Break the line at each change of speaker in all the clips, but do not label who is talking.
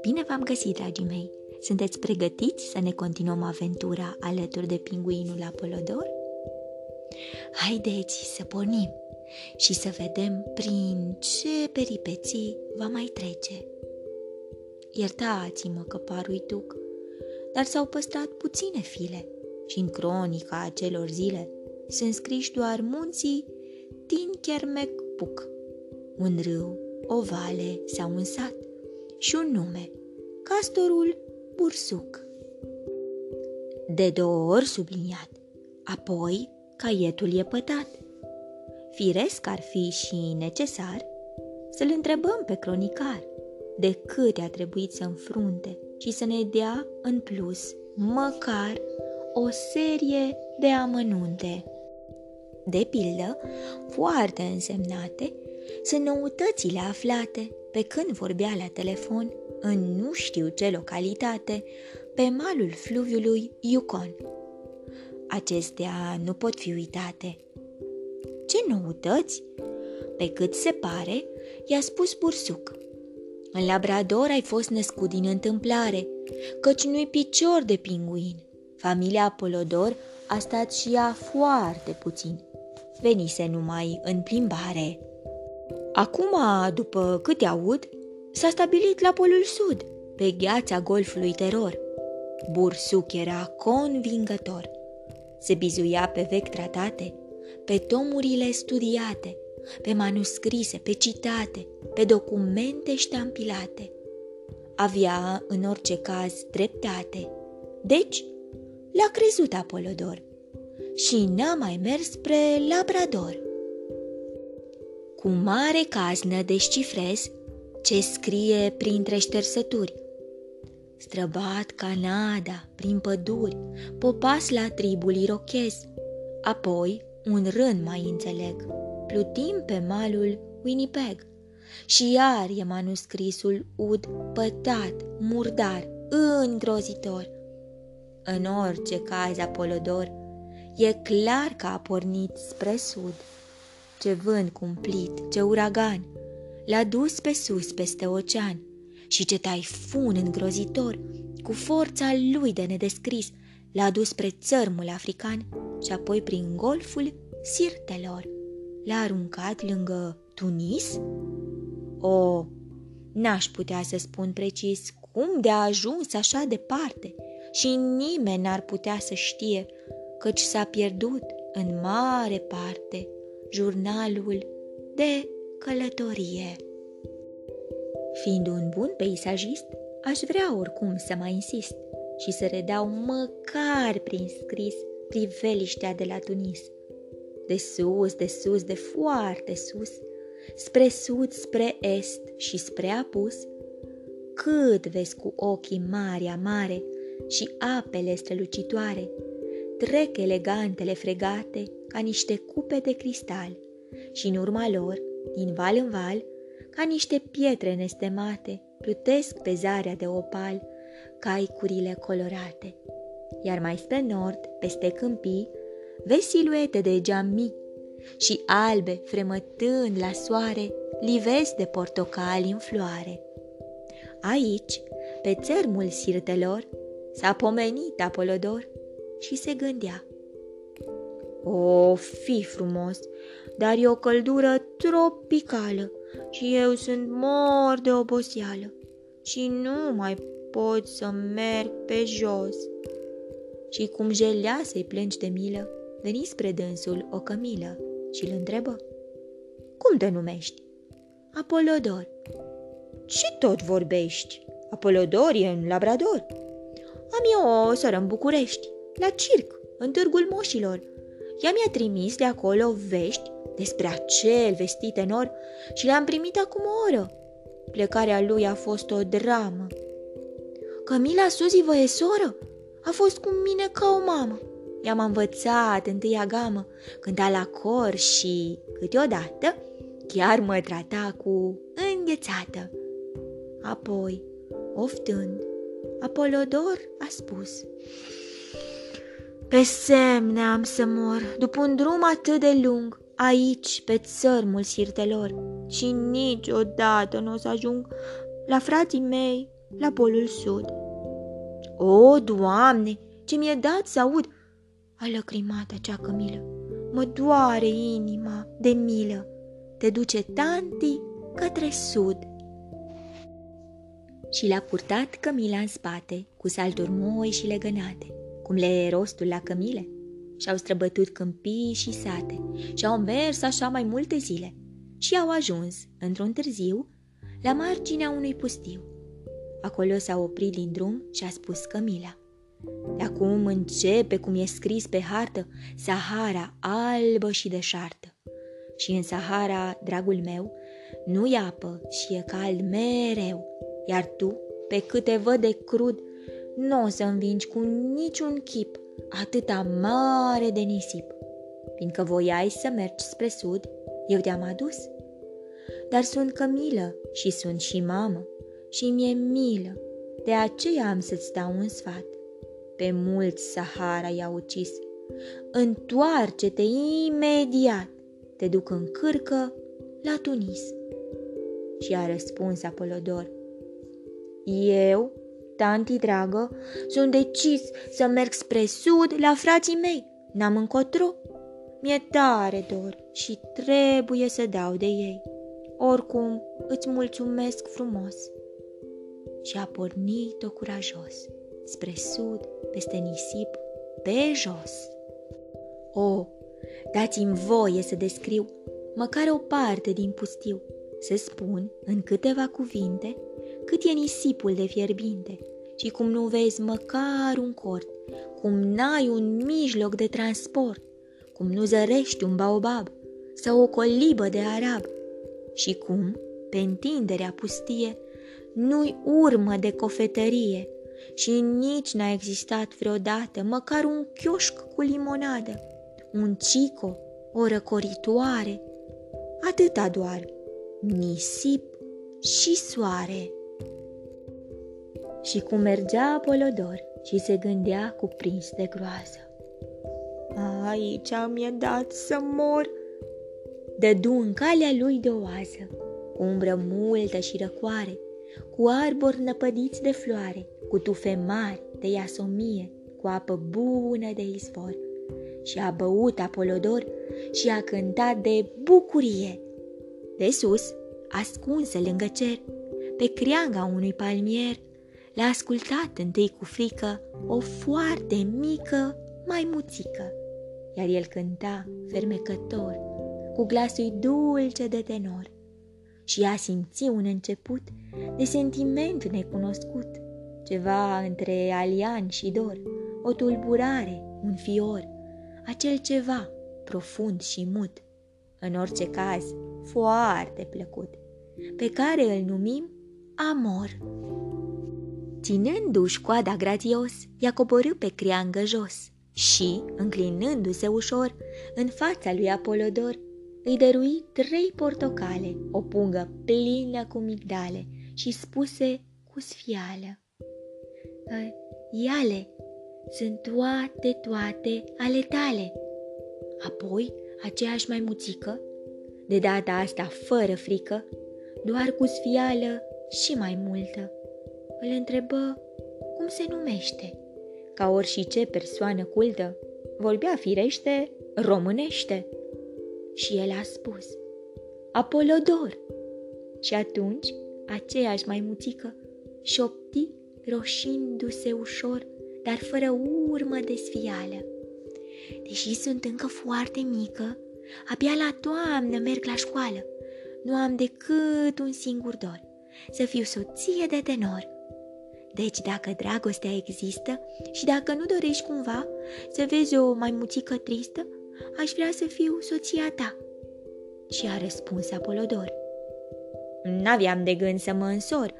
Bine v-am găsit, dragii mei! Sunteți pregătiți să ne continuăm aventura alături de pinguinul Apolodor? Haideți să pornim și să vedem prin ce peripeții va mai trece. Iertați-mă că parui tuc, dar s-au păstrat puține file și în cronica acelor zile sunt scriși doar munții din Puc, un râu, o vale sau un sat și un nume, castorul Bursuc. De două ori subliniat, apoi caietul e pătat. Firesc ar fi și necesar să-l întrebăm pe cronicar de câte a trebuit să înfrunte și să ne dea în plus măcar o serie de amănunte. De pildă, foarte însemnate, sunt noutățile aflate pe când vorbea la telefon în nu știu ce localitate, pe malul fluviului Yukon. Acestea nu pot fi uitate. Ce noutăți? Pe cât se pare, i-a spus Bursuc. În Labrador ai fost născut din întâmplare, căci nu-i picior de pinguin. Familia Apolodor a stat și ea foarte puțin. Venise numai în plimbare. Acum, după câte aud, s-a stabilit la Polul Sud, pe gheața Golfului Teror. Bursuc era convingător. Se bizuia pe vechi tratate, pe tomurile studiate, pe manuscrise, pe citate, pe documente ștampilate. Avea, în orice caz, dreptate. Deci, l-a crezut Apolodor și n-a mai mers spre Labrador. Cu mare caznă descifrez ce scrie printre ștersături. Străbat Canada, prin păduri, popas la tribul irochez, apoi un rând mai înțeleg, plutim pe malul Winnipeg. Și iar e manuscrisul ud pătat, murdar, îngrozitor. În orice caz, Apolodor, e clar că a pornit spre sud. Ce vânt cumplit, ce uragan, l-a dus pe sus peste ocean și ce taifun îngrozitor, cu forța lui de nedescris, l-a dus spre țărmul african și apoi prin golful Sirtelor. L-a aruncat lângă Tunis? O, n-aș putea să spun precis cum de a ajuns așa departe și nimeni n-ar putea să știe, căci s-a pierdut în mare parte jurnalul de călătorie. Fiind un bun peisajist, aș vrea oricum să mai insist și să redau măcar prin scris priveliștea de la Tunis. De sus, de sus, de foarte sus, spre sud, spre est și spre apus, cât vezi cu ochii mari mare și apele strălucitoare, trec elegantele fregate ca niște cupe de cristal și în urma lor, din val în val, ca niște pietre nestemate, plutesc pe zarea de opal, caicurile colorate. Iar mai spre nord, peste câmpii, vezi siluete de geami și albe fremătând la soare, livezi de portocali în floare. Aici, pe țărmul sirtelor, s-a pomenit Apolodor și se gândea. O, fi frumos, dar e o căldură tropicală și eu sunt mor de oboseală și nu mai pot să merg pe jos. Și cum jelea să-i plângi de milă, veni spre dânsul o cămilă și îl întrebă. Cum te numești? Apolodor. Și tot vorbești? Apolodor e în Labrador. Am eu o soră în București, la circ, în târgul moșilor. Ea mi-a trimis de acolo vești despre acel vestit enor și le-am primit acum o oră. Plecarea lui a fost o dramă. Camila Suzi vă e soră? A fost cu mine ca o mamă. I-am învățat întâia gamă, cânta la cor și, câteodată, chiar mă trata cu înghețată. Apoi, oftând, Apolodor a spus Pe semne am să mor, după un drum atât de lung, aici, pe țărmul sirtelor, și niciodată nu o să ajung la frații mei la Polul Sud. O, Doamne, ce mi-e dat să aud!" a lăcrimat acea cămilă. Mă doare inima de milă. Te duce tanti către sud. Și l-a purtat cămila în spate, cu salturi moi și legănate, cum le e rostul la cămile. Și-au străbătut câmpii și sate și-au mers așa mai multe zile și au ajuns, într-un târziu, la marginea unui pustiu. Acolo s-a oprit din drum și a spus Cămila. De acum începe, cum e scris pe hartă, Sahara albă și deșartă. Și în Sahara, dragul meu, nu e apă și e cald mereu, iar tu, pe câte văd de crud, nu o să învingi cu niciun chip atâta mare de nisip. Fiindcă voiai să mergi spre sud, eu te-am adus. Dar sunt cămilă și sunt și mamă și mi-e milă, de aceea am să-ți dau un sfat. Pe mulți Sahara i-a ucis. Întoarce-te imediat, te duc în cârcă la Tunis. Și a răspuns Apolodor. Eu, tanti dragă, sunt decis să merg spre sud la frații mei. N-am încotro. Mi-e tare dor și trebuie să dau de ei. Oricum, îți mulțumesc frumos. Și a pornit-o curajos spre sud, peste nisip, pe jos. O, dați-mi voie să descriu măcar o parte din pustiu, să spun în câteva cuvinte cât e nisipul de fierbinte și cum nu vezi măcar un cort, cum n-ai un mijloc de transport, cum nu zărești un baobab sau o colibă de arab și cum, pe întinderea pustie, nu-i urmă de cofetărie și nici n-a existat vreodată măcar un chioșc cu limonadă, un cico, o răcoritoare, atâta doar, nisip și soare. Și cum mergea Apolodor și se gândea cuprins de groază. Aici mi-e dat să mor! Dădu în calea lui de oază, cu umbră multă și răcoare, cu arbori năpădiți de floare, cu tufe mari de iasomie, cu apă bună de izvor. Și a băut Apolodor și a cântat de bucurie. De sus, ascunsă lângă cer, pe creanga unui palmier, l-a ascultat întâi cu frică o foarte mică maimuțică, iar el cânta fermecător, cu glasul dulce de tenor și a simțit un început de sentiment necunoscut, ceva între alian și dor, o tulburare, un fior, acel ceva profund și mut, în orice caz foarte plăcut, pe care îl numim amor. Ținându-și coada grațios, i-a coborât pe creangă jos și, înclinându-se ușor, în fața lui Apolodor, îi dărui trei portocale, o pungă plină cu migdale și spuse cu sfială. Ă, iale, sunt toate, toate ale tale. Apoi, aceeași mai muțică, de data asta fără frică, doar cu sfială și mai multă. Îl întrebă cum se numește. Ca orice persoană cultă, vorbea firește românește. Și el a spus, Apolodor. Și atunci, aceeași maimuțică șopti roșindu-se ușor, dar fără urmă de sfială. Deși sunt încă foarte mică, abia la toamnă merg la școală. Nu am decât un singur dor, să fiu soție de tenor. Deci dacă dragostea există și dacă nu dorești cumva să vezi o maimuțică tristă, aș vrea să fiu soția ta. Și a răspuns Apolodor. N-aveam de gând să mă însor,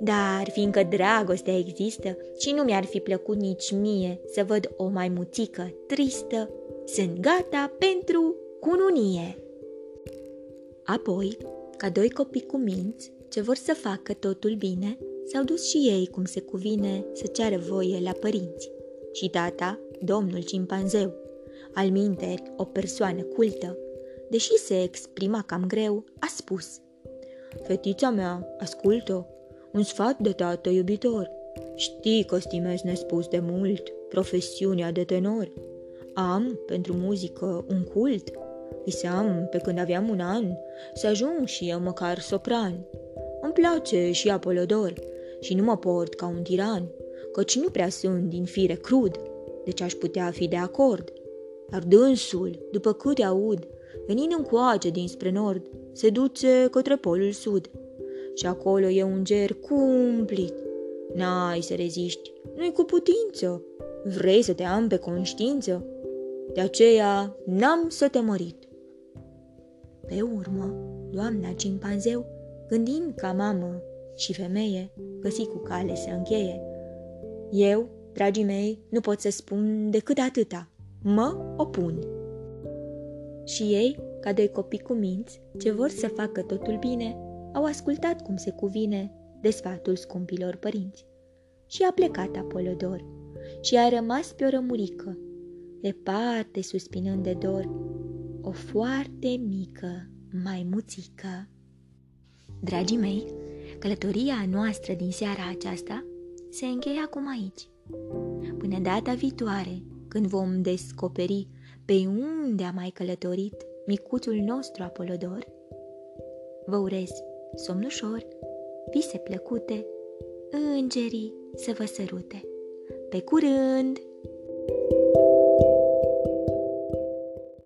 dar fiindcă dragostea există și nu mi-ar fi plăcut nici mie să văd o maimuțică tristă, sunt gata pentru cununie. Apoi, ca doi copii cu minți, ce vor să facă totul bine, s-au dus și ei cum se cuvine să ceară voie la părinți. Și tata, domnul cimpanzeu, al minteri, o persoană cultă, deși se exprima cam greu, a spus Fetița mea, ascultă, un sfat de tată iubitor. Știi că stimez nespus de mult profesiunea de tenor. Am, pentru muzică, un cult. Viseam, pe când aveam un an, să ajung și eu măcar sopran. Îmi place și Apolodor și nu mă port ca un tiran, căci nu prea sunt din fire crud, deci aș putea fi de acord. Dar dânsul, după câte aud, venind încoace dinspre nord, se duce către polul sud. Și acolo e un ger cumplit. N-ai să reziști, nu-i cu putință. Vrei să te am pe conștiință? De aceea n-am să te mărit. Pe urmă, doamna cimpanzeu, gândind ca mamă și femeie, găsi cu cale să încheie. Eu, dragii mei, nu pot să spun decât atâta. Mă opun. Și ei, ca doi copii cu minți, ce vor să facă totul bine, au ascultat cum se cuvine de sfatul scumpilor părinți. Și a plecat Apolodor și a rămas pe o rămurică, departe suspinând de dor, o foarte mică maimuțică. Dragii mei, călătoria noastră din seara aceasta se încheie acum aici. Până data viitoare, când vom descoperi pe unde a mai călătorit micuțul nostru Apolodor, vă urez somn ușor, vise plăcute, îngerii să vă sărute. Pe curând!